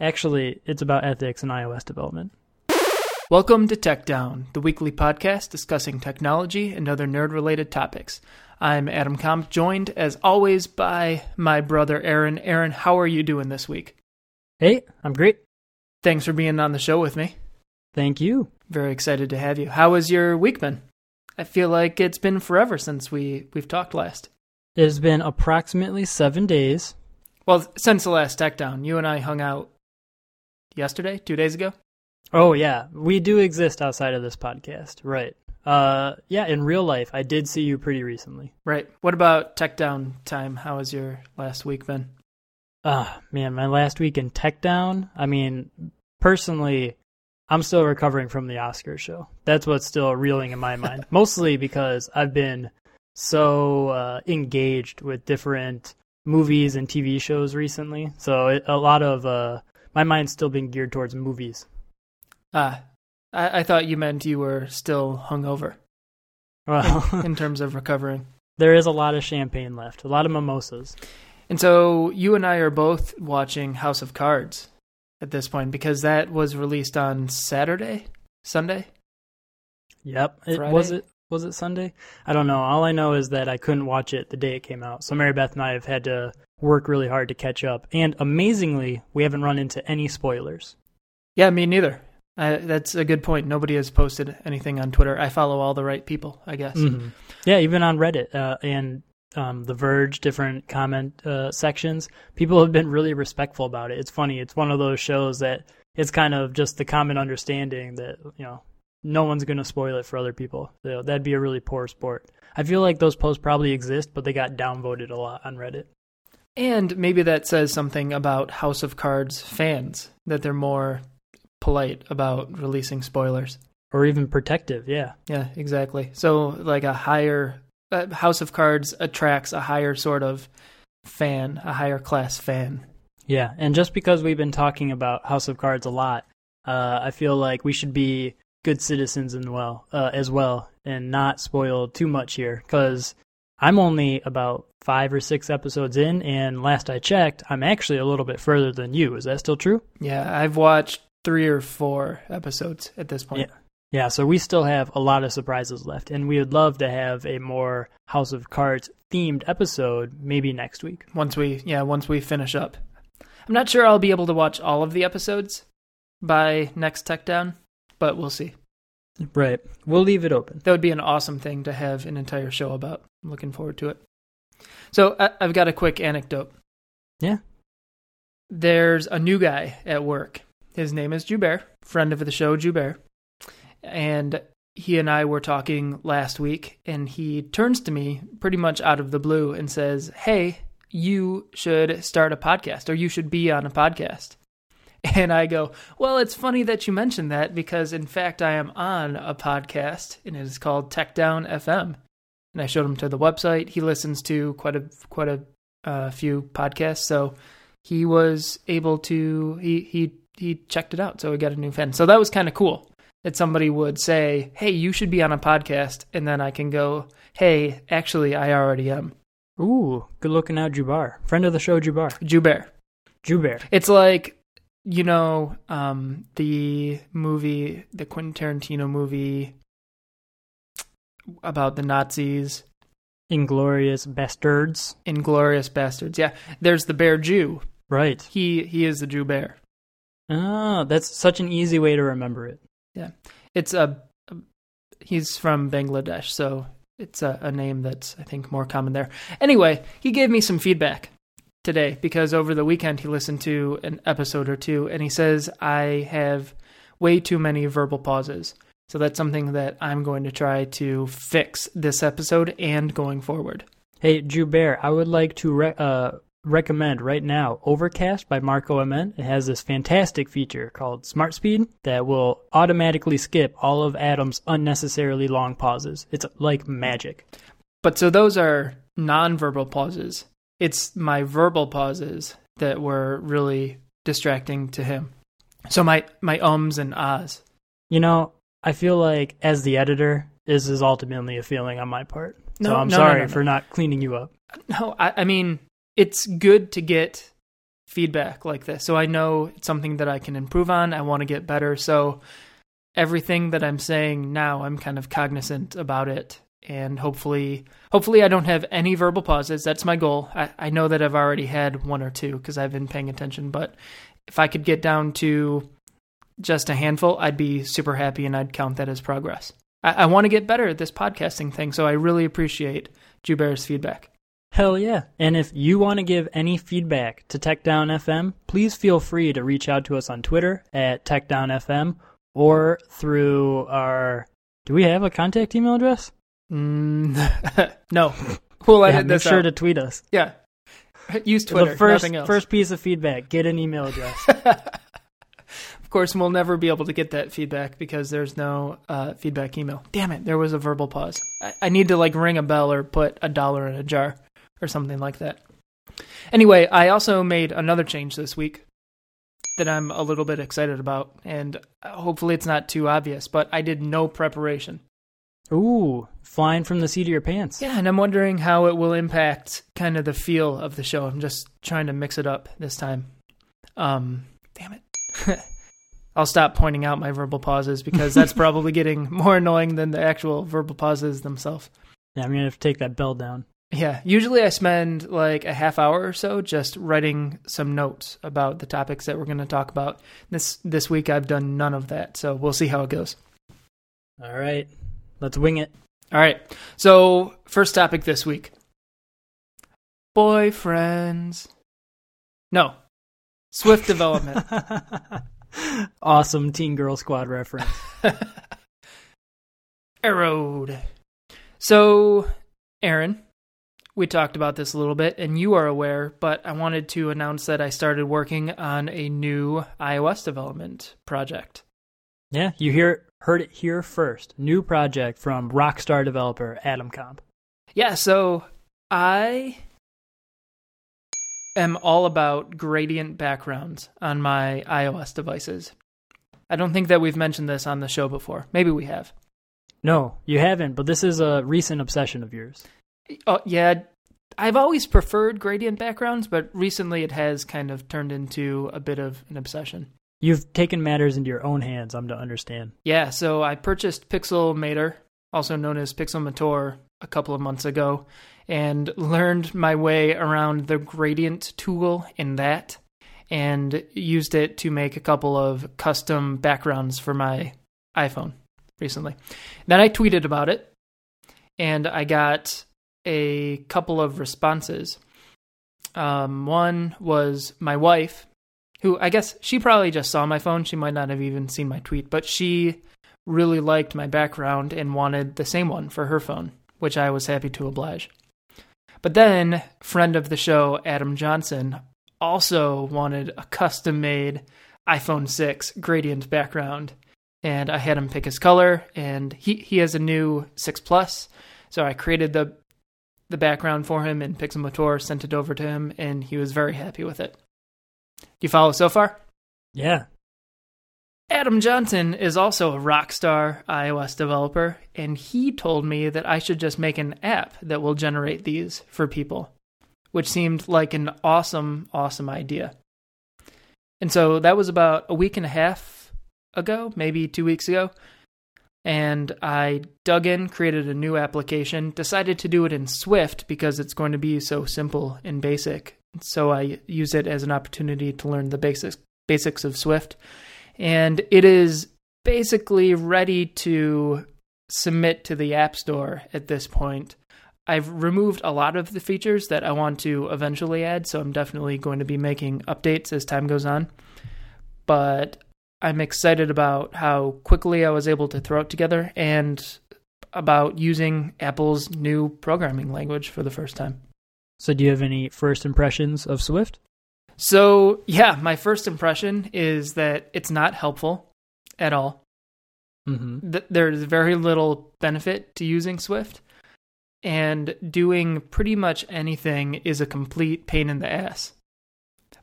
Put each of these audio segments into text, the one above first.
Actually, it's about ethics in iOS development. Welcome to Techdown, the weekly podcast discussing technology and other nerd related topics. I'm Adam Comp, joined as always by my brother Aaron. Aaron, how are you doing this week? Hey, I'm great. Thanks for being on the show with me. Thank you. Very excited to have you. How has your week been? I feel like it's been forever since we we've talked last. It has been approximately seven days. Well, since the last Tech Down, you and I hung out yesterday, two days ago. Oh yeah, we do exist outside of this podcast, right? Uh, yeah, in real life, I did see you pretty recently. Right. What about Techdown time? How has your last week been? Ah, man, my last week in Techdown. I mean, personally, I'm still recovering from the Oscars show. That's what's still reeling in my mind. Mostly because I've been so uh, engaged with different movies and TV shows recently. So it, a lot of uh, my mind's still being geared towards movies. Ah, I, I thought you meant you were still hungover Well, in, in terms of recovering. there is a lot of champagne left, a lot of mimosas. And so you and I are both watching House of Cards at this point because that was released on Saturday, Sunday. Yep. It, was it was it Sunday? I don't know. All I know is that I couldn't watch it the day it came out. So Mary Beth and I have had to work really hard to catch up. And amazingly, we haven't run into any spoilers. Yeah, me neither. I, that's a good point. Nobody has posted anything on Twitter. I follow all the right people, I guess. Mhm. Yeah, even on Reddit uh, and um, The Verge, different comment uh, sections, people have been really respectful about it. It's funny. It's one of those shows that it's kind of just the common understanding that you know no one's going to spoil it for other people. So that'd be a really poor sport. I feel like those posts probably exist, but they got downvoted a lot on Reddit. And maybe that says something about House of Cards fans that they're more polite about releasing spoilers. Or even protective, yeah. Yeah, exactly. So, like a higher uh, House of Cards attracts a higher sort of fan, a higher class fan. Yeah, and just because we've been talking about House of Cards a lot, uh, I feel like we should be good citizens and well uh, as well, and not spoil too much here. Because I'm only about five or six episodes in, and last I checked, I'm actually a little bit further than you. Is that still true? Yeah, I've watched three or four episodes at this point. Yeah. Yeah, so we still have a lot of surprises left, and we would love to have a more House of Cards themed episode maybe next week. Once we, yeah, once we finish up. I'm not sure I'll be able to watch all of the episodes by next Techdown, but we'll see. Right. We'll leave it open. That would be an awesome thing to have an entire show about. I'm looking forward to it. So I, I've got a quick anecdote. Yeah. There's a new guy at work. His name is Joubert, friend of the show, Joubert. And he and I were talking last week, and he turns to me pretty much out of the blue and says, Hey, you should start a podcast, or you should be on a podcast. And I go, Well, it's funny that you mentioned that because, in fact, I am on a podcast, and it is called Techdown FM. And I showed him to the website. He listens to quite a quite a uh, few podcasts, so he was able to he he he checked it out. So he got a new fan. So that was kind of cool that somebody would say, "Hey, you should be on a podcast," and then I can go, "Hey, actually, I already am." Ooh, good looking out, Jubar. Friend of the show, Jubar. Joubert. Jubear. It's like you know um, the movie, the Quentin Tarantino movie about the Nazis, Inglourious Basterds. Inglourious Basterds. Yeah, there's the Bear Jew. Right. He he is the Jew Bear. Oh, that's such an easy way to remember it. Yeah, it's a he's from Bangladesh, so it's a, a name that's I think more common there. Anyway, he gave me some feedback today because over the weekend he listened to an episode or two, and he says I have way too many verbal pauses. So that's something that I'm going to try to fix this episode and going forward. Hey, Jubear, I would like to re- uh, recommend right now Overcast by Marco Arment. It has this fantastic feature called Smart Speed that will automatically skip all of Adam's unnecessarily long pauses. It's like magic. But so those are nonverbal pauses. It's my verbal pauses that were really distracting to him. So my my ums and ahs. You know, I feel like as the editor, this is ultimately a feeling on my part. So No, I'm no, sorry no. for not cleaning you up. No, I, I mean it's good to get feedback like this. So I know it's something that I can improve on. I want to get better. So everything that I'm saying now, I'm kind of cognizant about it. And hopefully, hopefully I don't have any verbal pauses. That's my goal. I, I know that I've already had one or two because I've been paying attention. But if I could get down to just a handful, I'd be super happy and I'd count that as progress. I, I want to get better at this podcasting thing. So I really appreciate Jubair's feedback. Hell yeah. And if you want to give any feedback to TechDown FM, please feel free to reach out to us on Twitter at TechDownFM or through our. Do we have a contact email address? Mm, no. We'll Yeah, edit make this sure out. to tweet us. Yeah. Use Twitter. the first else. first piece of feedback, get an email address. Of course, we'll never be able to get that feedback because there's no uh, feedback email. Damn it, there was a verbal pause. I, I need to like ring a bell or put a dollar in a jar or something like that. Anyway, I also made another change this week that I'm a little bit excited about, and uh, hopefully it's not too obvious, but I did no preparation. Ooh, flying from the seat of your pants. Yeah, and I'm wondering how it will impact kind of the feel of the show. I'm just trying to mix it up this time. Um, damn it. I'll stop pointing out my verbal pauses because that's probably getting more annoying than the actual verbal pauses themselves. Yeah, I'm gonna have to take that bell down. Yeah, usually I spend like a half hour or so just writing some notes about the topics that we're going to talk about. This this week I've done none of that, so we'll see how it goes. All right, let's wing it. All right. So, first topic this week. Boyfriends. No. Swift development. awesome Teen Girl Squad reference. Arrowed. So, Aaron, we talked about this a little bit, and you are aware, but I wanted to announce that I started working on a new iOS development project. Yeah, you hear heard it here first. New project from Rockstar developer Adam Comp. Yeah, so I am all about gradient backgrounds on my iOS devices. I don't think that we've mentioned this on the show before. Maybe we have. No, you haven't, but this is a recent obsession of yours. Oh, yeah. I've always preferred gradient backgrounds, but recently it has kind of turned into a bit of an obsession. You've taken matters into your own hands, I'm to understand. Yeah, so I purchased Pixelmator, also known as Pixelmator, a couple of months ago, and learned my way around the gradient tool in that and used it to make a couple of custom backgrounds for my iPhone recently. Then I tweeted about it and I got a couple of responses. Um, one was my wife, who I guess she probably just saw my phone. She might not have even seen my tweet, but she really liked my background and wanted the same one for her phone, which I was happy to oblige. But then, friend of the show, Adam Johnson, also wanted a custom made iPhone 6 gradient background. And I had him pick his color, and he, he has a new 6 Plus. So I created the the background for him in Pixelmator, sent it over to him, and he was very happy with it. Do you follow so far? Yeah. Adam Johnson is also a rockstar iOS developer, and he told me that I should just make an app that will generate these for people, which seemed like an awesome, awesome idea. And so that was about a week and a half ago, maybe two weeks ago. And I dug in, created a new application, decided to do it in Swift because it's going to be so simple and basic. So I use it as an opportunity to learn the basics basics of Swift and it is basically ready to submit to the App Store at this point. I've removed a lot of the features that I want to eventually add, so I'm definitely going to be making updates as time goes on. But I'm excited about how quickly I was able to throw it together and about using Apple's new programming language for the first time. So, do you have any first impressions of Swift? So, yeah, my first impression is that it's not helpful at all. Mm-hmm. Th- there's very little benefit to using Swift, and doing pretty much anything is a complete pain in the ass.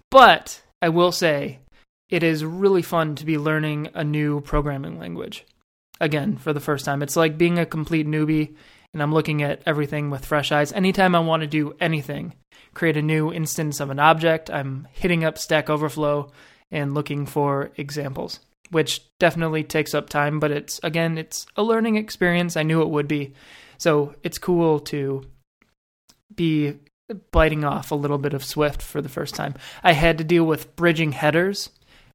But I will say, it is really fun to be learning a new programming language. Again, for the first time. It's like being a complete newbie, and I'm looking at everything with fresh eyes. Anytime I want to do anything, create a new instance of an object, I'm hitting up Stack Overflow and looking for examples, which definitely takes up time, but it's again, it's a learning experience. I knew it would be. So it's cool to be biting off a little bit of Swift for the first time. I had to deal with bridging headers,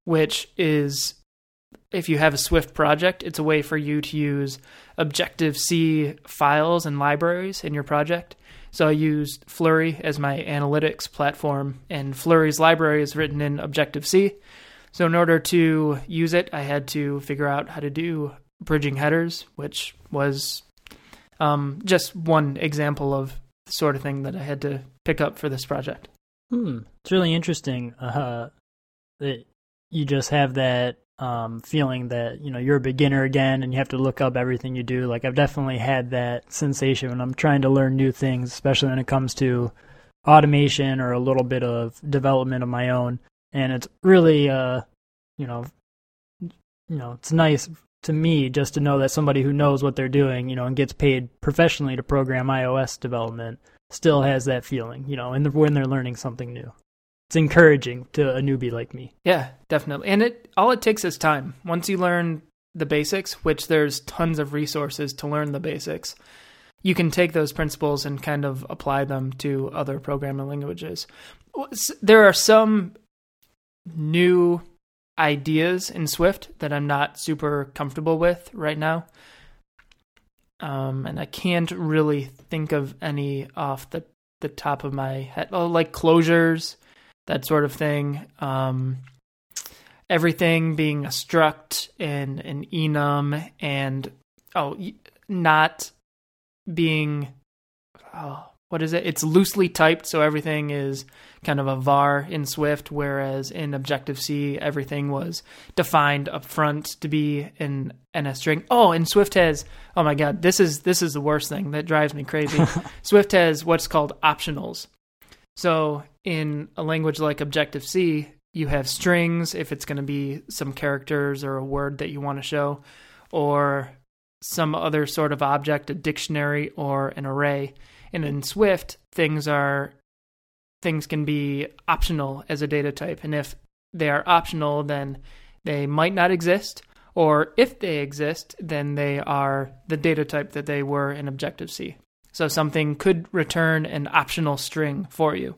which is if you have a Swift project, it's a way for you to use Objective C files and libraries in your project. So I used Flurry as my analytics platform, and Flurry's library is written in Objective C. So in order to use it, I had to figure out how to do bridging headers, which was um, just one example of the sort of thing that I had to pick up for this project. Hmm. It's really interesting uh, that you just have that um, feeling that you know you're a beginner again and you have to look up everything you do. Like I've definitely had that sensation when I'm trying to learn new things, especially when it comes to automation or a little bit of development of my own. And it's really, uh, you know, you know, it's nice to me just to know that somebody who knows what they're doing, you know, and gets paid professionally to program iOS development still has that feeling, you know, and when they're learning something new it's encouraging to a newbie like me. Yeah, definitely. And it all it takes is time. Once you learn the basics, which there's tons of resources to learn the basics, you can take those principles and kind of apply them to other programming languages. There are some new ideas in Swift that I'm not super comfortable with right now. Um, and I can't really think of any off the, the top of my head. Oh, like closures that sort of thing. Um, everything being a struct and an enum and oh, not being oh, what is it? It's loosely typed, so everything is kind of a var in Swift, whereas in Objective C, everything was defined up front to be an NS string. Oh, and Swift has oh my god, this is this is the worst thing that drives me crazy. Swift has what's called optionals. So in a language like Objective C, you have strings if it's going to be some characters or a word that you want to show, or some other sort of object, a dictionary or an array. And in Swift, things are things can be optional as a data type. And if they are optional, then they might not exist. Or if they exist, then they are the data type that they were in Objective C. So something could return an optional string for you.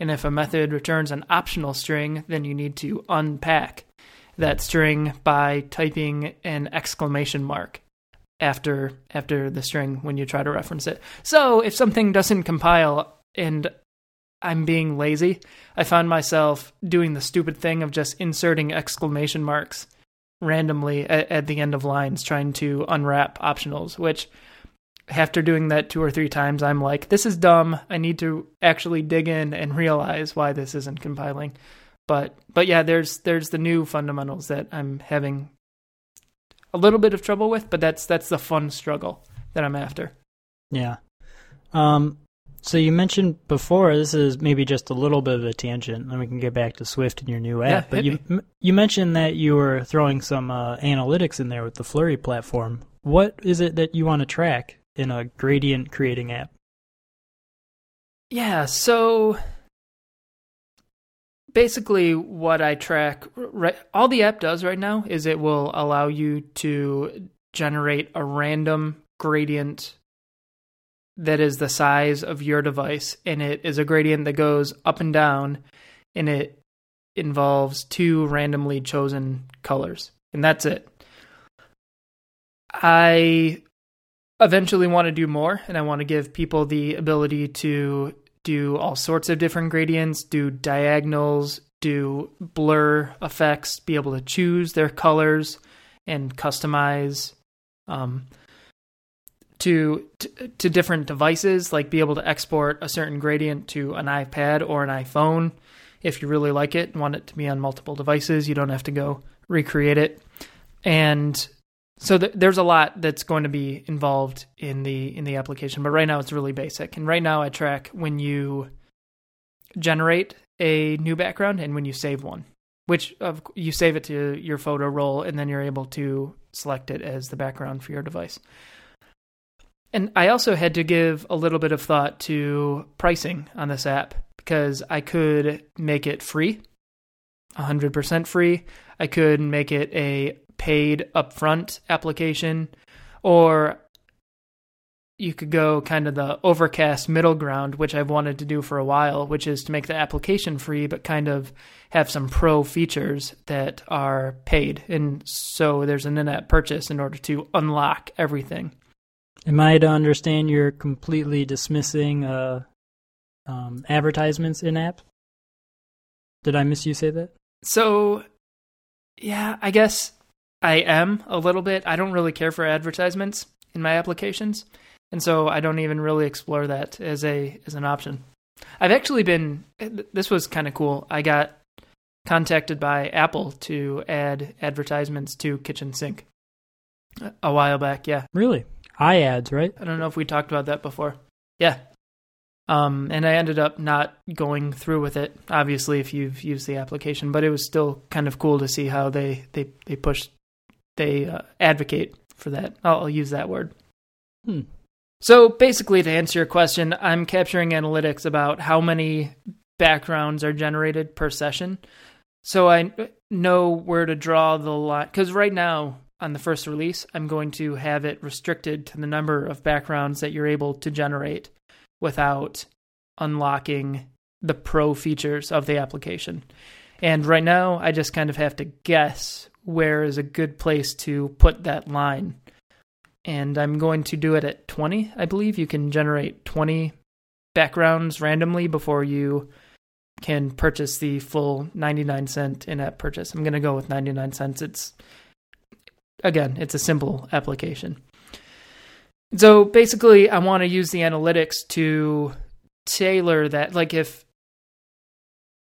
And if a method returns an optional string, then you need to unpack that string by typing an exclamation mark after after the string when you try to reference it. So if something doesn't compile and I'm being lazy, I found myself doing the stupid thing of just inserting exclamation marks randomly at, at the end of lines trying to unwrap optionals, which after doing that two or three times, I'm like, this is dumb. I need to actually dig in and realize why this isn't compiling. But but yeah, there's there's the new fundamentals that I'm having a little bit of trouble with, but that's that's the fun struggle that I'm after. Yeah. Um so you mentioned before this is maybe just a little bit of a tangent, and we can get back to Swift and your new app. Yeah, but you me. you mentioned that you were throwing some uh, analytics in there with the Flurry platform. What is it that you want to track? In a gradient creating app? Yeah, so basically what I track right, all the app does right now is it will allow you to generate a random gradient that is the size of your device and it is a gradient that goes up and down and it involves two randomly chosen colors and that's it. I eventually want to do more and I want to give people the ability to do all sorts of different gradients, do diagonals, do blur effects, be able to choose their colors and customize um, to, to, to different devices, like be able to export a certain gradient to an iPad or an iPhone if you really like it and want it to be on multiple devices. You don't have to go recreate it. And so th- there's a lot that's going to be involved in the in the application but right now it's really basic and right now i track when you generate a new background and when you save one which of you save it to your photo roll and then you're able to select it as the background for your device And I also had to give a little bit of thought to pricing on this app because I could make it free, 100% free. I could make it a paid upfront application, or you could go kind of the overcast middle ground, which I've wanted to do for a while, which is to make the application free, but kind of have some pro features that are paid. And so there's an in app purchase in order to unlock everything. Am I to understand you're completely dismissing uh, um, advertisements in app? Did I miss you say that? So, yeah, I guess I am a little bit. I don't really care for advertisements in my applications and so I don't even really explore that as a as an option. I've actually been this was kind of cool. I got contacted by Apple to add advertisements to Kitchen Sink a while back. Yeah, really, iAds, right? I don't know if we talked about that before. Yeah, um, and I ended up not going through with it. Obviously, if you've used the application, but it was still kind of cool to see how they they they push they uh, advocate for that. I'll, I'll use that word. Hmm. So basically, to answer your question, I'm capturing analytics about how many backgrounds are generated per session. So I know where to draw the line. Because right now, on the first release, I'm going to have it restricted to the number of backgrounds that you're able to generate without unlocking the pro features of the application. And right now, I just kind of have to guess where is a good place to put that line and I'm going to do it at 20. I believe you can generate 20 backgrounds randomly before you can purchase the full 99 cent in-app purchase. I'm going to go with 99 cents. It's again, it's a simple application. So basically, I want to use the analytics to tailor that like if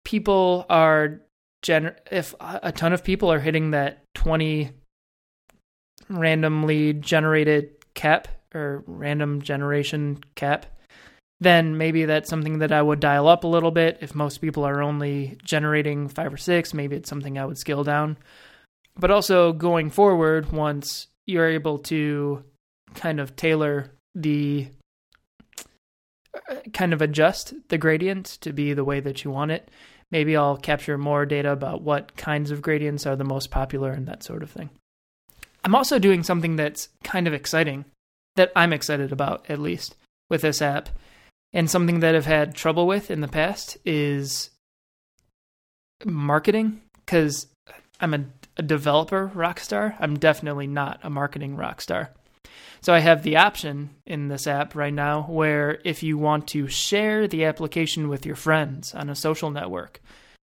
people are gener- if a ton of people are hitting that 20 randomly generated cap or random generation cap, then maybe that's something that I would dial up a little bit. If most people are only generating five or six, maybe it's something I would scale down. But also going forward, once you're able to kind of tailor the uh, kind of adjust the gradient to be the way that you want it. Maybe I'll capture more data about what kinds of gradients are the most popular and that sort of thing. I'm also doing something that's kind of exciting, that I'm excited about, at least, with this app. And something that I've had trouble with in the past is marketing, because I'm a, a developer rock star. I'm definitely not a marketing rock star. So I have the option in this app right now where if you want to share the application with your friends on a social network,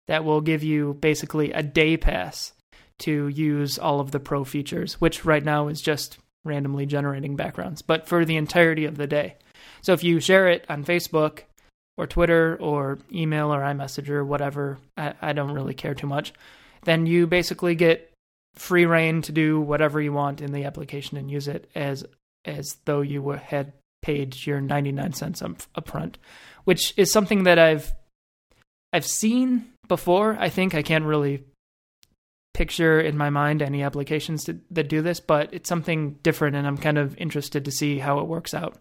that will give you basically a day pass to use all of the pro features, which right now is just randomly generating backgrounds, but for the entirety of the day. So if you share it on Facebook or Twitter or email or iMessage or whatever, I, I don't really care too much, then you basically get free reign to do whatever you want in the application and use it as as though you had paid your 99 cents up, upfront, which is something that I've I've seen before. I think I can't really picture in my mind any applications to, that do this, but it's something different, and I'm kind of interested to see how it works out.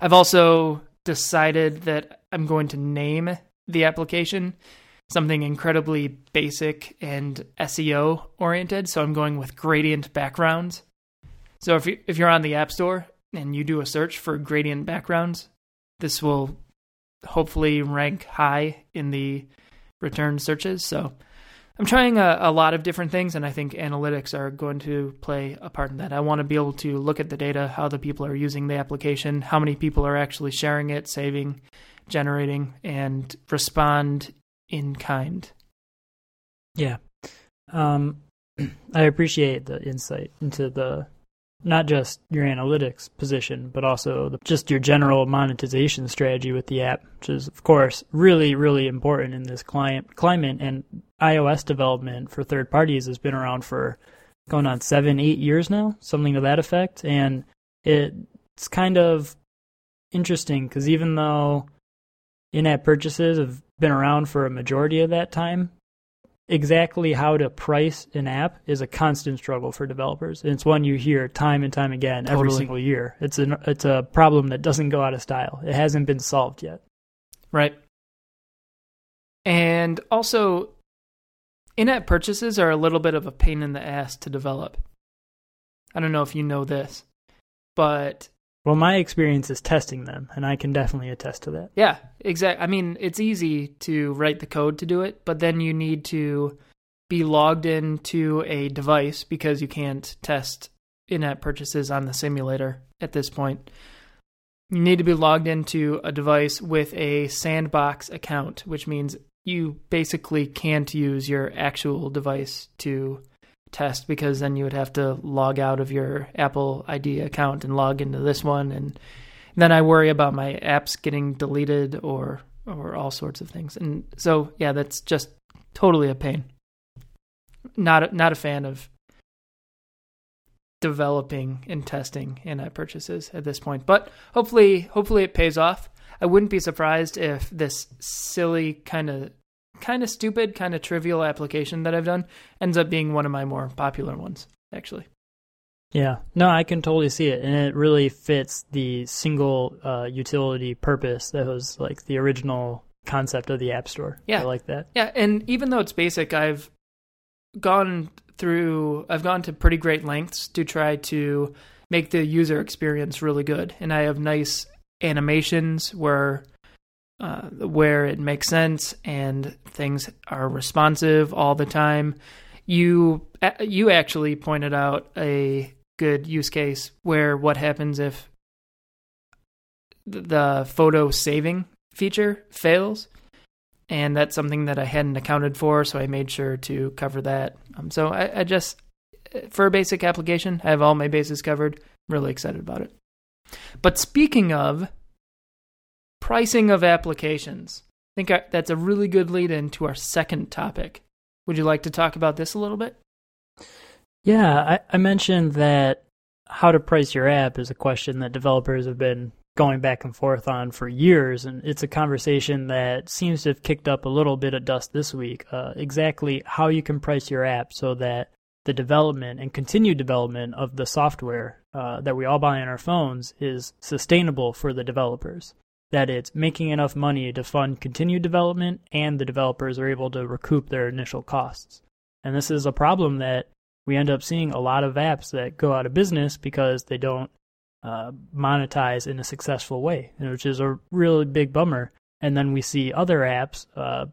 I've also decided that I'm going to name the application something incredibly basic and SEO oriented. So I'm going with gradient backgrounds. So if you, if you're on the App Store and you do a search for gradient backgrounds, this will hopefully rank high in the return searches. So I'm trying a, a, lot of different things, and I think analytics are going to play a part in that. I want to be able to look at the data, how the people are using the application, how many people are actually sharing it, saving, generating, and respond in kind. Yeah. Um, I appreciate the insight into the not just your analytics position, but also the, just your general monetization strategy with the app, which is, of course, really, really important in this client climate. And iOS development for third parties has been around for going on seven, eight years now, something to that effect. And it's kind of interesting because even though in app purchases have been around for a majority of that time, exactly how to price an app is a constant struggle for developers. And it's one you hear time and time again every single year. It's an it's a problem that doesn't go out of style. It hasn't been solved yet. Right. And also, in app purchases are a little bit of a pain in the ass to develop. I don't know if you know this, but Well, my experience is testing them, and I can definitely attest to that. yeah, exact. I mean, it's easy to write the code to do it, but then you need to be logged into a device because you can't test in app purchases on the simulator at this point. You need to be logged into a device with a sandbox account, which means you basically can't use your actual device to test because then you would have to log out of your Apple ID account and log into this one and then I worry about my apps getting deleted or or all sorts of things. And so yeah, that's just totally a pain. Not a, not a fan of developing and testing in-app purchases at this point. But hopefully hopefully it pays off. I wouldn't be surprised if this silly kind of kind of stupid, kind of trivial application that I've done ends up being one of my more popular ones actually. Yeah, no, I can totally see it, and it really fits the single uh, utility purpose that was like the original concept of the App Store. Yeah. I like that. Yeah, and even though it's basic, I've gone through I've gone to pretty great lengths to try to make the user experience really good. And I have nice animations where uh, where it makes sense and things are responsive all the time. You you actually pointed out a good use case where what happens if the photo saving feature fails and that's something that I hadn't accounted for, so I made sure to cover that. Um, so I, I just, for a basic application, I have all my bases covered. I'm really excited about it. But speaking of pricing of applications, I think that's a really good lead in to our second topic. Would you like to talk about this a little bit? Yeah, I, I mentioned that how to price your app is a question that developers have been going back and forth on for years, and it's a conversation that seems to have kicked up a little bit of dust this week. Uh, exactly how you can price your app so that the development and continued development of the software uh, that we all buy on our phones is sustainable for the developers. That it's making enough money to fund continued development, and the developers are able to recoup their initial costs. And this is a problem that we end up seeing a lot of apps that go out of business because they don't uh, monetize in a successful way, which is a really big bummer. And then we see other apps, uh,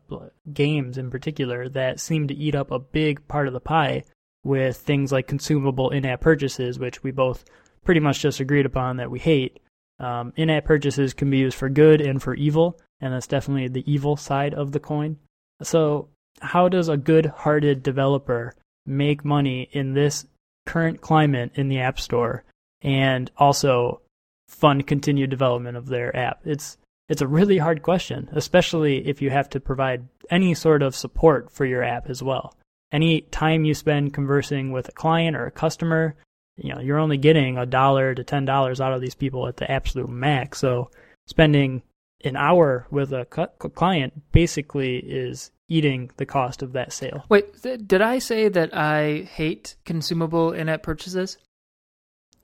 games in particular, that seem to eat up a big part of the pie with things like consumable in app purchases, which we both pretty much just agreed upon that we hate. Um, in app purchases can be used for good and for evil, and that's definitely the evil side of the coin. So, how does a good hearted developer make money in this current climate in the App Store and also fund continued development of their app? It's it's a really hard question, especially if you have to provide any sort of support for your app as well. Any time you spend conversing with a client or a customer, you know, you're only getting a dollar to ten dollars out of these people at the absolute max. So spending an hour with a client basically is eating the cost of that sale. Wait, th- did I say that I hate consumable in-app purchases?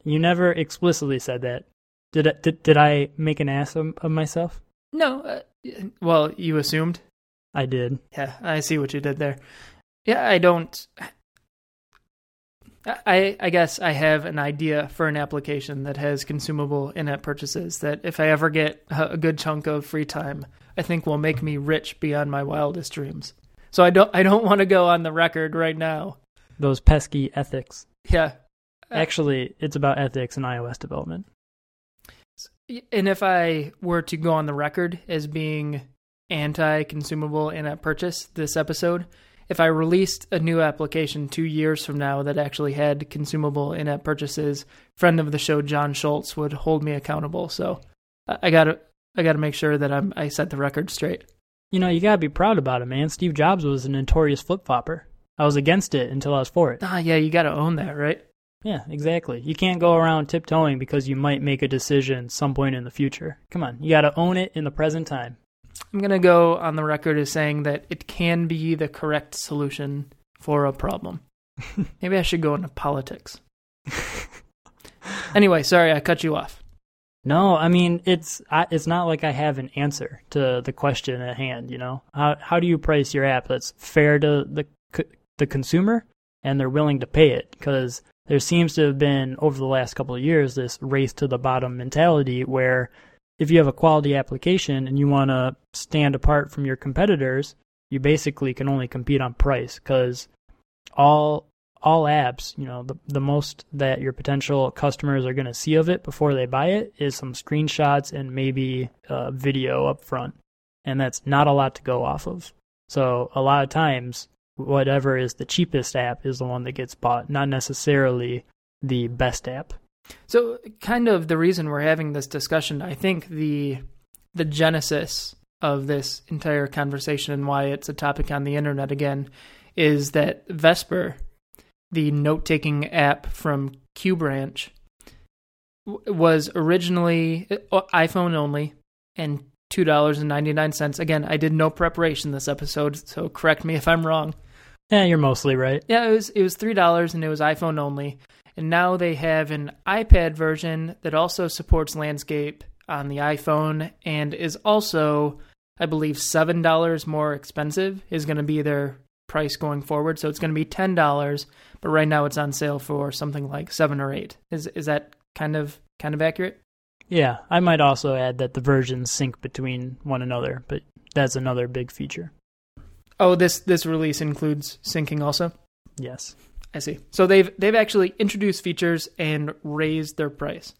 You never explicitly said that. Did I, did, did I make an ass of, of myself? No. Uh, well, you assumed. I did. Yeah, I see what you did there. Yeah, I don't. I I guess I have an idea for an application that has consumable in-app purchases that if I ever get a good chunk of free time, I think will make me rich beyond my wildest dreams. So I don't I don't want to go on the record right now. Those pesky ethics. Yeah. Uh, Actually, it's about ethics in iOS development. And if I were to go on the record as being anti-consumable in-app purchase this episode, if I released a new application two years from now that actually had consumable in-app purchases, friend of the show John Schultz would hold me accountable. So I gotta I gotta make sure that I'm I set the record straight. You know, you gotta be proud about it, man. Steve Jobs was a notorious flip flopper. I was against it until I was for it. Ah, yeah, you gotta own that, right? Yeah, exactly. You can't go around tiptoeing because you might make a decision some point in the future. Come on, you gotta own it in the present time. I'm going to go on the record as saying that it can be the correct solution for a problem. Maybe I should go into politics. anyway, sorry, I cut you off. No, I mean it's I, it's not like I have an answer to the question at hand. You know, how how do you price your app that's fair to the the consumer and they're willing to pay it? Because there seems to have been over the last couple of years this race to the bottom mentality where if you have a quality application and you want to stand apart from your competitors, you basically can only compete on price because all all apps, you know, the the most that your potential customers are going to see of it before they buy it is some screenshots and maybe video up front, and that's not a lot to go off of. So a lot of times, whatever is the cheapest app is the one that gets bought, not necessarily the best app. So, kind of the reason we're having this discussion, I think the the genesis of this entire conversation and why it's a topic on the internet again is that Vesper, the note-taking app from QBranch, was originally uh, iPhone only and two dollars and ninety nine cents. Again, I did no preparation this episode, so correct me if I'm wrong. Yeah, you're mostly right. Yeah, it was it was three dollars and it was iPhone only. And now they have an iPad version that also supports landscape on the iPhone and is also, I believe, seven dollars more expensive. Is going to be their price going forward. So it's going to be ten dollars, but right now it's on sale for something like seven or eight. Is is that kind of kind of accurate? Yeah, I might also add that the versions sync between one another, but that's another big feature. Oh, this this release includes syncing also. Yes, I see. So they've they've actually introduced features and raised their price,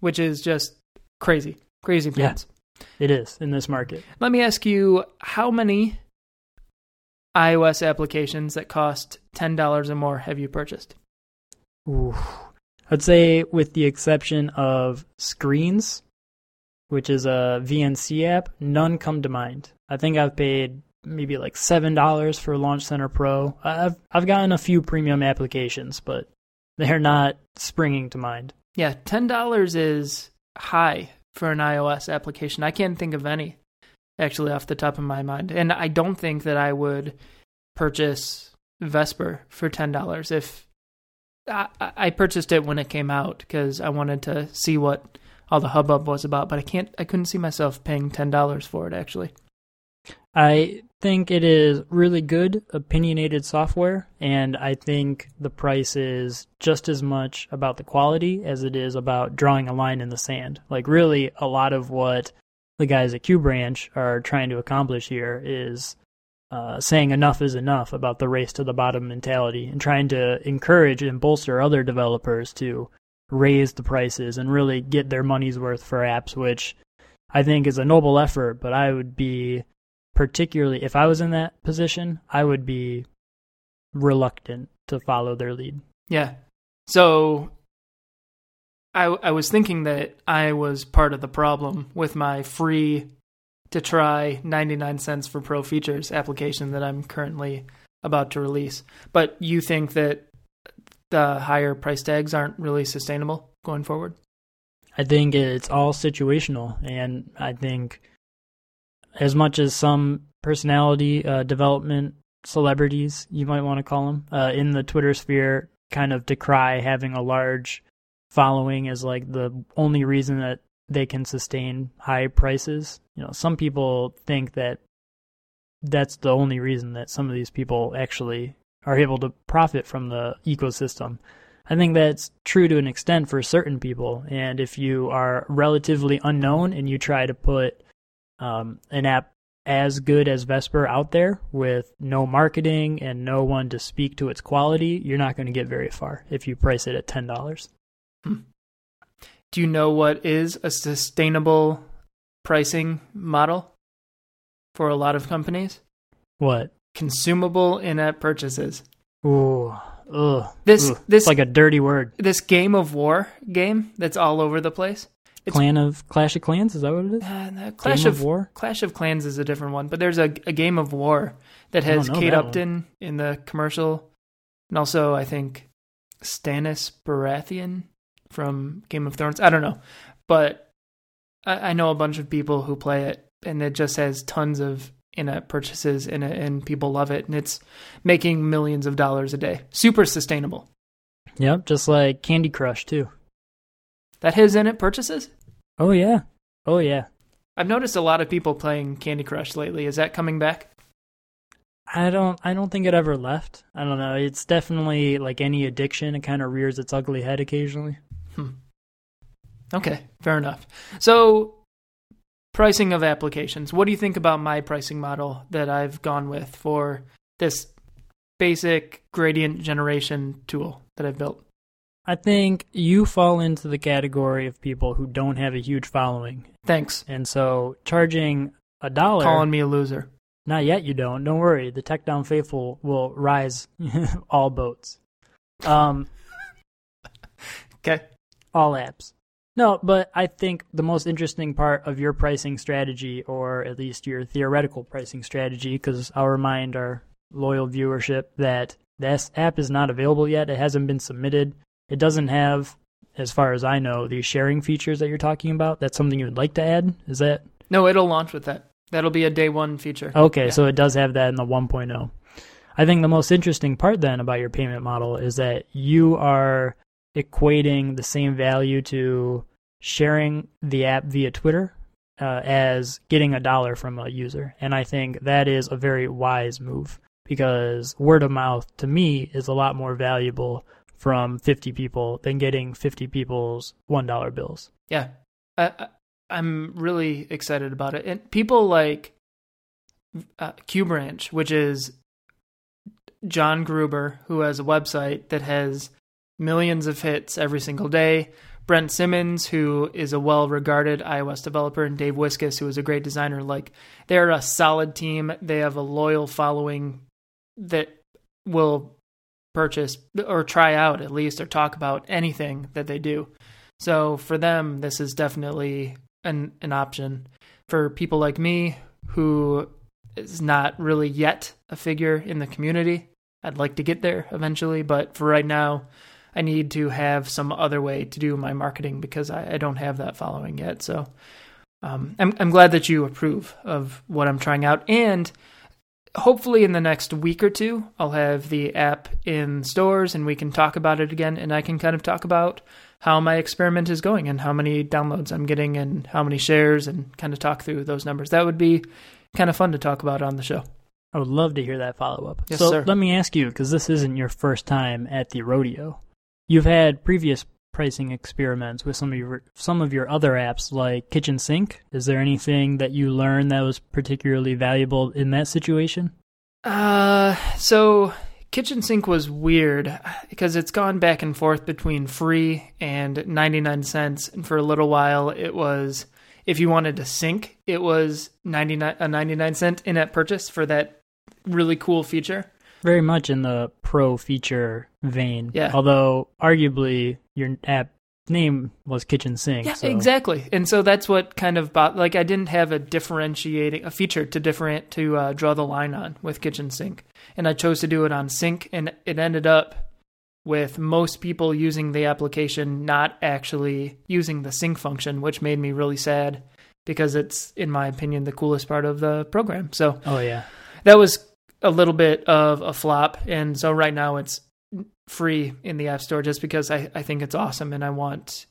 which is just crazy, crazy pants. Yeah, it is in this market. Let me ask you, how many iOS applications that cost ten dollars or more have you purchased? Ooh. I'd say, with the exception of Screens, which is a VNC app, none come to mind. I think I've paid maybe like seven dollars for Launch Center Pro. I've I've gotten a few premium applications, but they're not springing to mind. Yeah, ten dollars is high for an iOS application. I can't think of any actually off the top of my mind, and I don't think that I would purchase Vesper for ten dollars if I, I purchased it when it came out because I wanted to see what all the hubbub was about, but I can't I couldn't see myself paying ten dollars for it actually. I think it is really good opinionated software, and I think the price is just as much about the quality as it is about drawing a line in the sand. Like, really, a lot of what the guys at Q Branch are trying to accomplish here is uh, saying enough is enough about the race to the bottom mentality and trying to encourage and bolster other developers to raise the prices and really get their money's worth for apps, which I think is a noble effort, but I would be particularly if I was in that position, I would be reluctant to follow their lead. Yeah. So I I was thinking that I was part of the problem with my free to try 99 cents for pro features application that I'm currently about to release. But you think that the higher price tags aren't really sustainable going forward? I think it's all situational and I think as much as some personality uh, development celebrities, you might want to call them, uh, in the Twitter sphere, kind of decry having a large following as like the only reason that they can sustain high prices. You know, some people think that that's the only reason that some of these people actually are able to profit from the ecosystem. I think that's true to an extent for certain people. And if you are relatively unknown and you try to put um, an app as good as Vesper out there with no marketing and no one to speak to its quality, you're not going to get very far if you price it at ten dollars. Hmm. Do you know what is a sustainable pricing model for a lot of companies? What? Consumable in-app purchases. Ooh, ugh. This ugh. this it's like a dirty word. This game of war game that's all over the place. It's, Clan of Clash of Clans is that what it is? Uh, Clash of, of, War. Clash of Clans is a different one, but there's a, a game of War that has Kate that Upton one. in the commercial, and also I think Stannis Baratheon from Game of Thrones. I don't know, but I, I know a bunch of people who play it, and it just has tons of in-app purchases in it, and people love it, and it's making millions of dollars a day. Super sustainable. Yep, just like Candy Crush too. That has in it purchases. Oh yeah, oh yeah. I've noticed a lot of people playing Candy Crush lately. Is that coming back? I don't I don't think it ever left. I don't know. It's definitely like any addiction, it kind of rears its ugly head occasionally. Hmm. Okay, fair enough. So, pricing of applications. What do you think about my pricing model that I've gone with for this basic gradient generation tool that I've built? I think you fall into the category of people who don't have a huge following. Thanks. And so charging a dollar Calling me a loser. Not yet you don't. Don't worry. The Techdown Faithful will rise all boats. Um Okay. all apps. No, but I think the most interesting part of your pricing strategy, or at least your theoretical pricing strategy, because I'll remind our loyal viewership that this app is not available yet. It hasn't been submitted. It doesn't have, as far as I know, the sharing features that you're talking about. That's something you would like to add? Is that No, it'll launch with that. That'll be a day one feature. Okay, Yeah. so it does have that in the 1.0. I think the most interesting part then about your payment model is that you are equating the same value to sharing the app via Twitter uh, as getting a dollar from a user. And I think that is a very wise move because word of mouth to me is a lot more valuable from 50 people than getting 50 people's $1 bills. Yeah, I, I'm really excited about it. And people like uh, Q Branch, which is John Gruber, who has a website that has millions of hits every single day. Brent Simmons, who is a well regarded iOS developer, and Dave Wiskus, who is a great designer. Like, they're a solid team. They have a loyal following that will purchase or try out at least or talk about anything that they do. So for them, this is definitely an an option. For people like me who is not really yet a figure in the community, I'd like to get there eventually, but for right now, I need to have some other way to do my marketing because I, I don't have that following yet. So um, I'm I'm glad that you approve of what I'm trying out, and hopefully in the next week or two, I'll have the app in stores and we can talk about it again, and I can kind of talk about how my experiment is going and how many downloads I'm getting and how many shares and kind of talk through those numbers. That would be kind of fun to talk about on the show. I would love to hear that follow up. Yes, so sir. let me ask you, because this isn't your first time at the rodeo. You've had previous pricing experiments with some of your some of your other apps like Kitchen Sink. Is there anything that you learned that was particularly valuable in that situation? Uh, so Kitchen Sink was weird because it's gone back and forth between free and 99 cents. And for a little while, it was, if you wanted to sync, it was 99, a 99 cent in app purchase for that really cool feature. Very much in the pro feature vein. Yeah. Although arguably your app name was Kitchen Sink. Yeah, so- exactly. And so that's what kind of bot like I didn't have a differentiating a feature to different to uh, draw the line on with Kitchen Sink, and I chose to do it on Sync, and it ended up with most people using the application not actually using the sync function, which made me really sad because it's in my opinion the coolest part of the program. So Oh yeah. that was a little bit of a flop and so right now it's free in the app store just because I, I think it's awesome and I want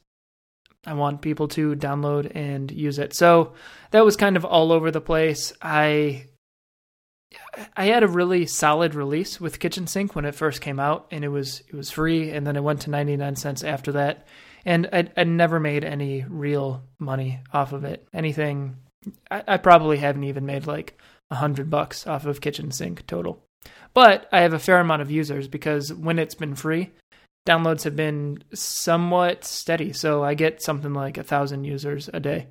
I want people to download and use it. So that was kind of all over the place. I I had a really solid release with Kitchen Sink when it first came out and it was it was free and then it went to 99 cents after that. And I I never made any real money off of it. Anything I, I probably haven't even made like a hundred bucks off of Kitchen Sink total. But I have a fair amount of users because when it's been free, downloads have been somewhat steady. So I get something like a thousand users a day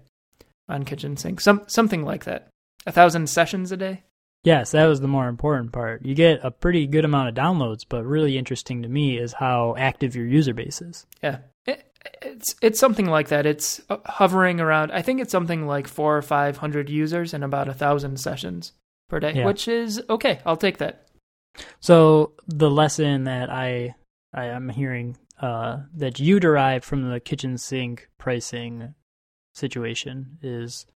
on Kitchen Sink, some something like that. A thousand sessions a day. Yes, that was the more important part. You get a pretty good amount of downloads, but really interesting to me is how active your user base is. Yeah, it, it's it's something like that. It's uh, hovering around. I think it's something like four or five hundred users and about a thousand sessions per day, Yeah. which is okay. I'll take that. So the lesson that I I am hearing uh, that you derive from the kitchen sink pricing situation is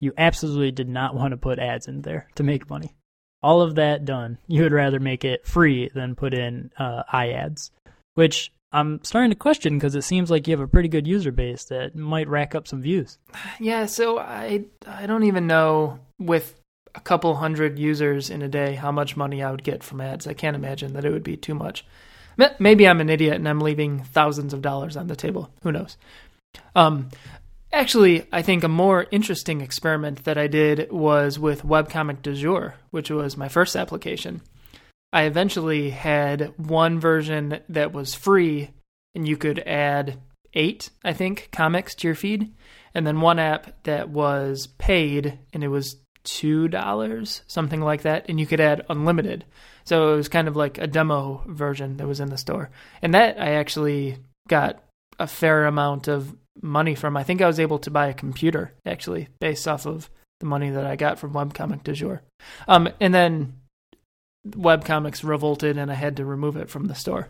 you absolutely did not want to put ads in there to make money. All of that done, you would rather make it free than put in uh, iAds, which I'm starting to question because it seems like you have a pretty good user base that might rack up some views. Yeah, so I I don't even know with a couple hundred users in a day how much money I would get from ads. I can't imagine that it would be too much. Maybe I'm an idiot and I'm leaving thousands of dollars on the table. Who knows? Um, actually, I think a more interesting experiment that I did was with Webcomic du jour, which was my first application. I eventually had one version that was free, and you could add eight, I think, comics to your feed, and then one app that was paid, and it was two dollars, something like that, and you could add unlimited. So it was kind of like a demo version that was in the store, and that I actually got a fair amount of money from. I think I was able to buy a computer actually based off of the money that I got from Webcomic du jour. Um, and then webcomics revolted and I had to remove it from the store.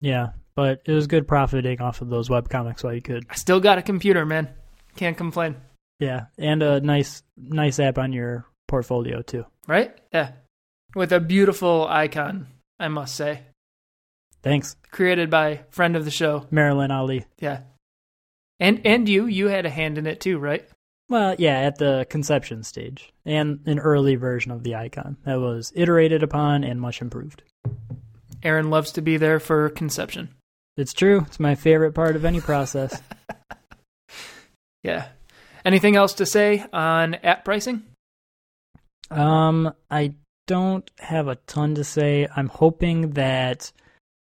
Yeah, but it was good profiting off of those webcomics while you could. I still got a computer, man. Can't complain. Yeah, and a nice nice app on your portfolio too. Right? Yeah. With a beautiful icon, I must say. Thanks. Created by friend of the show, Marilyn Ali. Yeah. And and you, you had a hand in it too, right? Well, yeah, at the conception stage, and an early version of the icon that was iterated upon and much improved. Aaron loves to be there for conception. It's true. It's my favorite part of any process. yeah. Anything else to say on app pricing? Um, I don't have a ton to say. I'm hoping that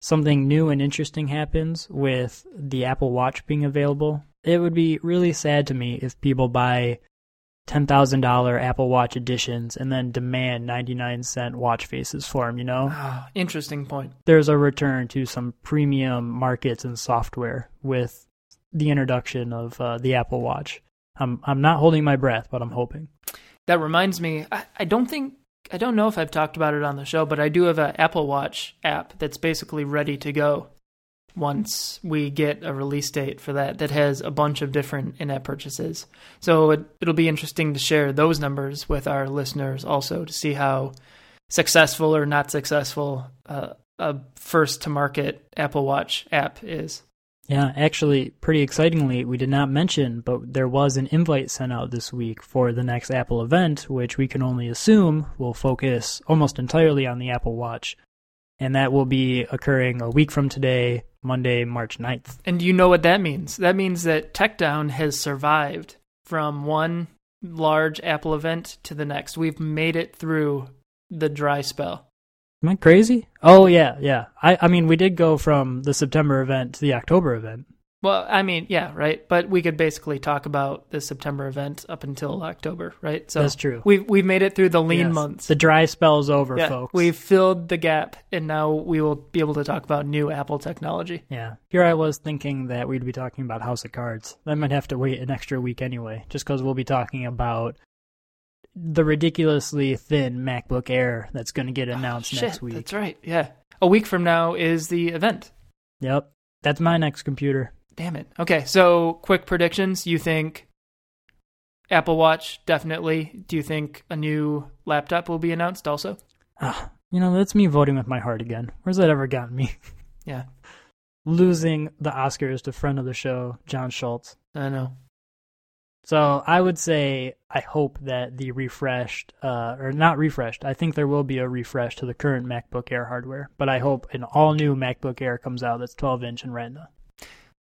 something new and interesting happens with the Apple Watch being available it would be really sad to me if people buy $10,000 Apple Watch editions and then demand 99 cent watch faces for them, you know? Oh, interesting point. There's a return to some premium markets and software with the introduction of uh, the Apple Watch. I'm I'm not holding my breath, but I'm hoping. That reminds me, I, I don't think I don't know if I've talked about it on the show, but I do have an Apple Watch app that's basically ready to go once we get a release date for that that has a bunch of different in-app purchases. So it, it'll be interesting to share those numbers with our listeners also to see how successful or not successful uh, a first to market Apple Watch app is. Yeah, actually, pretty excitingly, we did not mention, but there was an invite sent out this week for the next Apple event, which we can only assume will focus almost entirely on the Apple Watch. And that will be occurring a week from today, Monday, March 9th. And you know what that means? That means that Techdown has survived from one large Apple event to the next. We've made it through the dry spell. Am I crazy? Oh yeah, yeah. I I mean we did go from the September event to the October event. Well, I mean, yeah, right. But we could basically talk about the September event up until October, right? So that's true. We've we've made it through the lean yes. months. The dry spell's over, yeah, folks. We've filled the gap, and now we will be able to talk about new Apple technology. Yeah. Here I was thinking that we'd be talking about House of Cards. I might have to wait an extra week anyway, just because we'll be talking about the ridiculously thin MacBook Air that's going to get announced oh, next week. That's right. Yeah. A week from now is the event. Yep. That's my next computer. Damn it. Okay, so quick predictions. You think Apple Watch definitely? Do you think a new laptop will be announced also? Ah, you know, that's me voting with my heart again. Where's that ever gotten me? Yeah. Losing the Oscars to friend of the show, John Schultz. I know. So I would say I hope that the refreshed, uh, or not refreshed, I think there will be a refresh to the current MacBook Air hardware, but I hope an all new MacBook Air comes out that's 12 inch and Retina.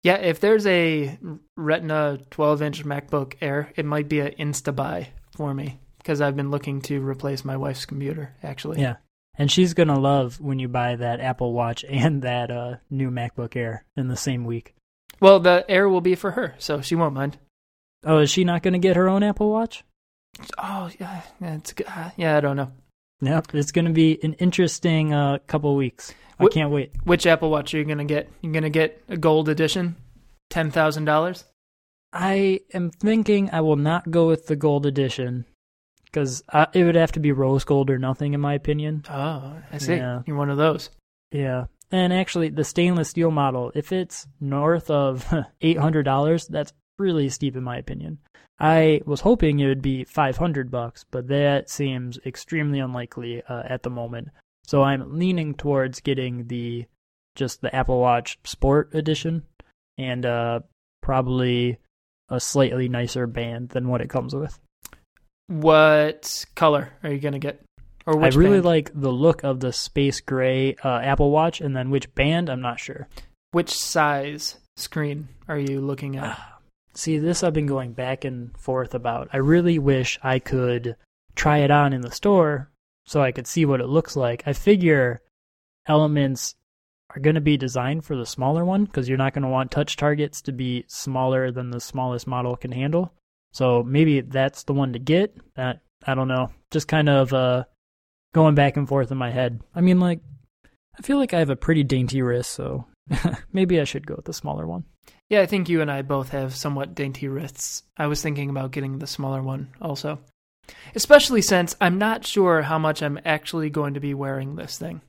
Yeah, if there's a Retina 12 inch MacBook Air, it might be an insta buy for me because I've been looking to replace my wife's computer, actually. Yeah. And she's going to love when you buy that Apple Watch and that uh, new MacBook Air in the same week. Well, the Air will be for her, so she won't mind. Oh, is she not going to get her own Apple Watch? Oh, yeah. Yeah, it's, uh, yeah I don't know. Yep, it's going to be an interesting uh, couple weeks. I can't wait. Which Apple Watch are you gonna get? You gonna get a gold edition, ten thousand dollars? I am thinking I will not go with the gold edition because it would have to be rose gold or nothing, in my opinion. Oh, I see. Yeah. You're one of those. Yeah. And actually, the stainless steel model, if it's north of eight hundred dollars, that's really steep in my opinion. I was hoping it would be 500 bucks, but that seems extremely unlikely uh, at the moment. So I'm leaning towards getting the just the Apple Watch Sport edition and uh, probably a slightly nicer band than what it comes with. What color are you gonna get? Or which I really band? like the look of the space gray uh, Apple Watch, and then which band I'm not sure. which size screen are you looking at? See, this I've been going back and forth about. I really wish I could try it on in the store so I could see what it looks like. I figure elements are going to be designed for the smaller one because you're not going to want touch targets to be smaller than the smallest model can handle. So maybe that's the one to get. That I don't know. Just kind of uh, going back and forth in my head. I mean, like, I feel like I have a pretty dainty wrist, so maybe I should go with the smaller one. Yeah, I think you and I both have somewhat dainty wrists. I was thinking about getting the smaller one also. Especially since I'm not sure how much I'm actually going to be wearing this thing.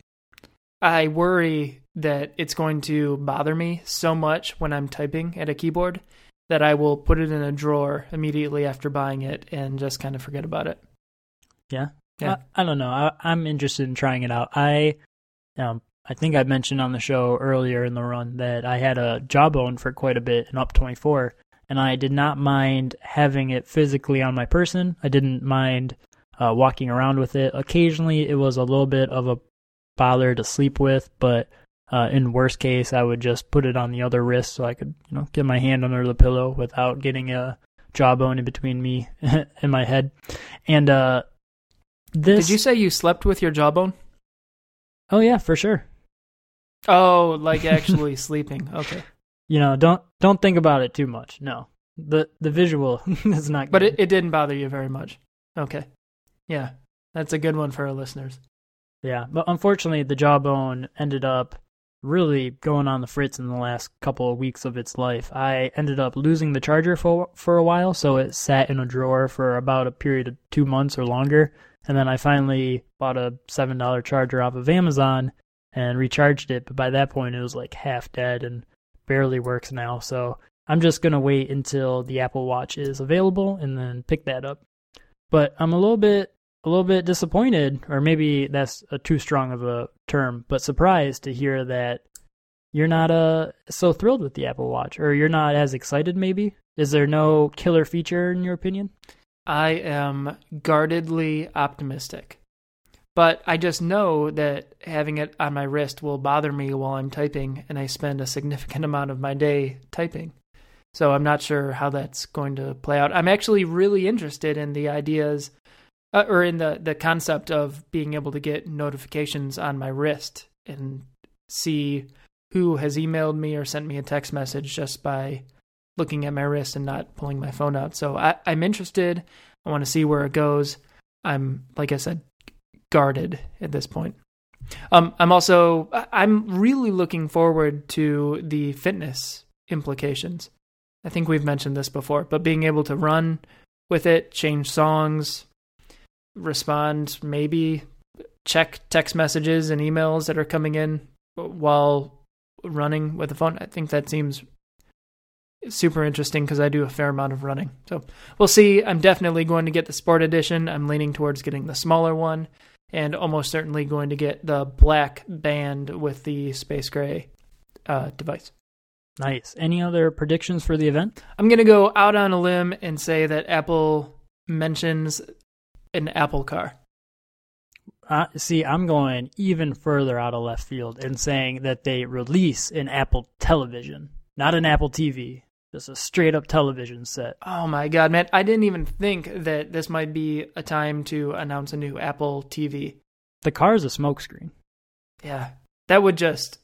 I worry that it's going to bother me so much when I'm typing at a keyboard that I will put it in a drawer immediately after buying it and just kind of forget about it. Yeah. Yeah. I, I don't know. I, I'm interested in trying it out. I, um, I think I mentioned on the show earlier in the run that I had a jawbone for quite a bit, in up 24, and I did not mind having it physically on my person. I didn't mind uh, walking around with it. Occasionally, it was a little bit of a bother to sleep with, but uh, in worst case, I would just put it on the other wrist so I could, you know, get my hand under the pillow without getting a jawbone in between me and my head. And uh, this, Did you say you slept with your jawbone? Oh yeah, for sure. Oh, like actually sleeping. Okay. You know, don't don't think about it too much. No, the the visual is not. But it, it didn't bother you very much. Okay. Yeah. That's a good one for our listeners. yeah, but unfortunately, the jawbone ended up really going on the fritz in the last couple of weeks of its life. I ended up losing the charger for for a while, so it sat in a drawer for about a period of two months or longer, and then I finally bought a seven dollar charger off of Amazon and recharged it. But by that point, it was like half dead and barely works now. So I'm just gonna wait until the Apple Watch is available and then pick that up. But I'm a little bit a little bit disappointed, or maybe that's a too strong of a term, but surprised to hear that you're not uh so thrilled with the Apple Watch, or you're not as excited. Maybe is there no killer feature in your opinion? I am guardedly optimistic. But I just know that having it on my wrist will bother me while I'm typing, and I spend a significant amount of my day typing. So I'm not sure how that's going to play out. I'm actually really interested in the ideas uh, or in the, the concept of being able to get notifications on my wrist and see who has emailed me or sent me a text message just by looking at my wrist and not pulling my phone out. So I, I'm interested. I want to see where it goes. I'm, like I said, guarded at this point. Um, I'm also I'm really looking forward to the fitness implications. I think we've mentioned this before, but being able to run with it, change songs, respond, maybe check text messages and emails that are coming in while running with the phone. I think that seems super interesting because I do a fair amount of running. So we'll see. I'm definitely going to get the Sport Edition. I'm leaning towards getting the smaller one, and almost certainly going to get the black band with the space gray uh, device. Nice. Any other predictions for the event? I'm going to go out on a limb and say that Apple mentions an Apple car. Uh, see, I'm going even further out of left field and saying that they release an Apple television, not an Apple TV, just a straight up television set. Oh my god, man. I didn't even think that this might be a time to announce a new Apple TV. The car is a smokescreen. Yeah. That would just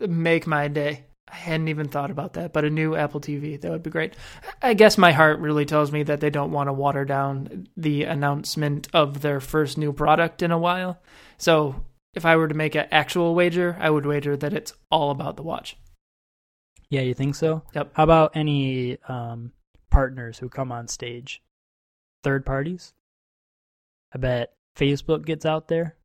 make my day. I hadn't even thought about that, but a new Apple TV, that would be great. I guess my heart really tells me that they don't want to water down the announcement of their first new product in a while. So if I were to make an actual wager, I would wager that it's all about the watch. Yeah, you think so? Yep. How about any um, partners who come on stage? Third parties? I bet Facebook gets out there.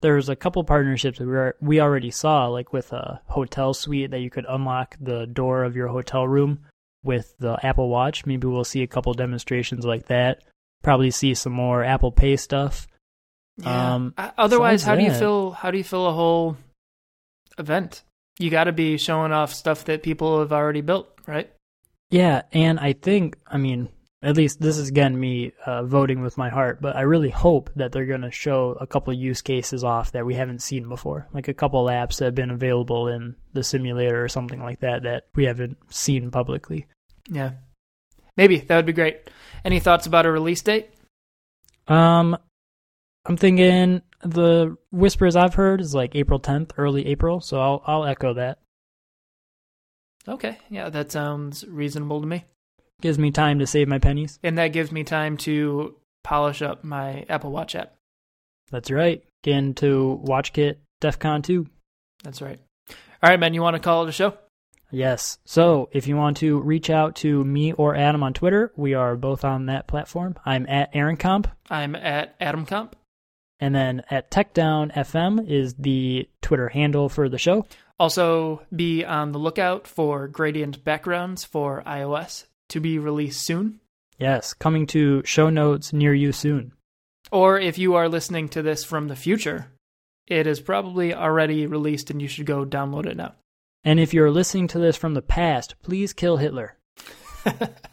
There's a couple partnerships that we are, we already saw, like with a hotel suite that you could unlock the door of your hotel room with the Apple Watch. Maybe we'll see a couple demonstrations like that. Probably see some more Apple Pay stuff. Yeah. Um, Uh, Otherwise, how do you feel? How do you feel a whole event? You got to be showing off stuff that people have already built, right? Yeah, and I think, I mean, at least this is again me uh, voting with my heart, but I really hope that they're going to show a couple use cases off that we haven't seen before, like a couple apps that have been available in the simulator or something like that that we haven't seen publicly. Yeah, maybe that would be great. Any thoughts about a release date? Um, I'm thinking the whispers I've heard is like April 10th, early April, so I'll I'll echo that. Okay, yeah, that sounds reasonable to me, Gives me time to save my pennies. and that gives me time to polish up my Apple Watch app. That's right. Get into WatchKit DEFCON 2. That's right. All right, man, you want to call it a show? Yes. So if you want to reach out to me or Adam on Twitter, we are both on that platform. I'm at Aaron Comp, I'm at Adam Comp. And then at TechDown FM is the Twitter handle for the show. Also, be on the lookout for gradient backgrounds for iOS to be released soon. Yes, coming to show notes near you soon. Or if you are listening to this from the future, it is probably already released and you should go download it now. And if you're listening to this from the past, please kill Hitler.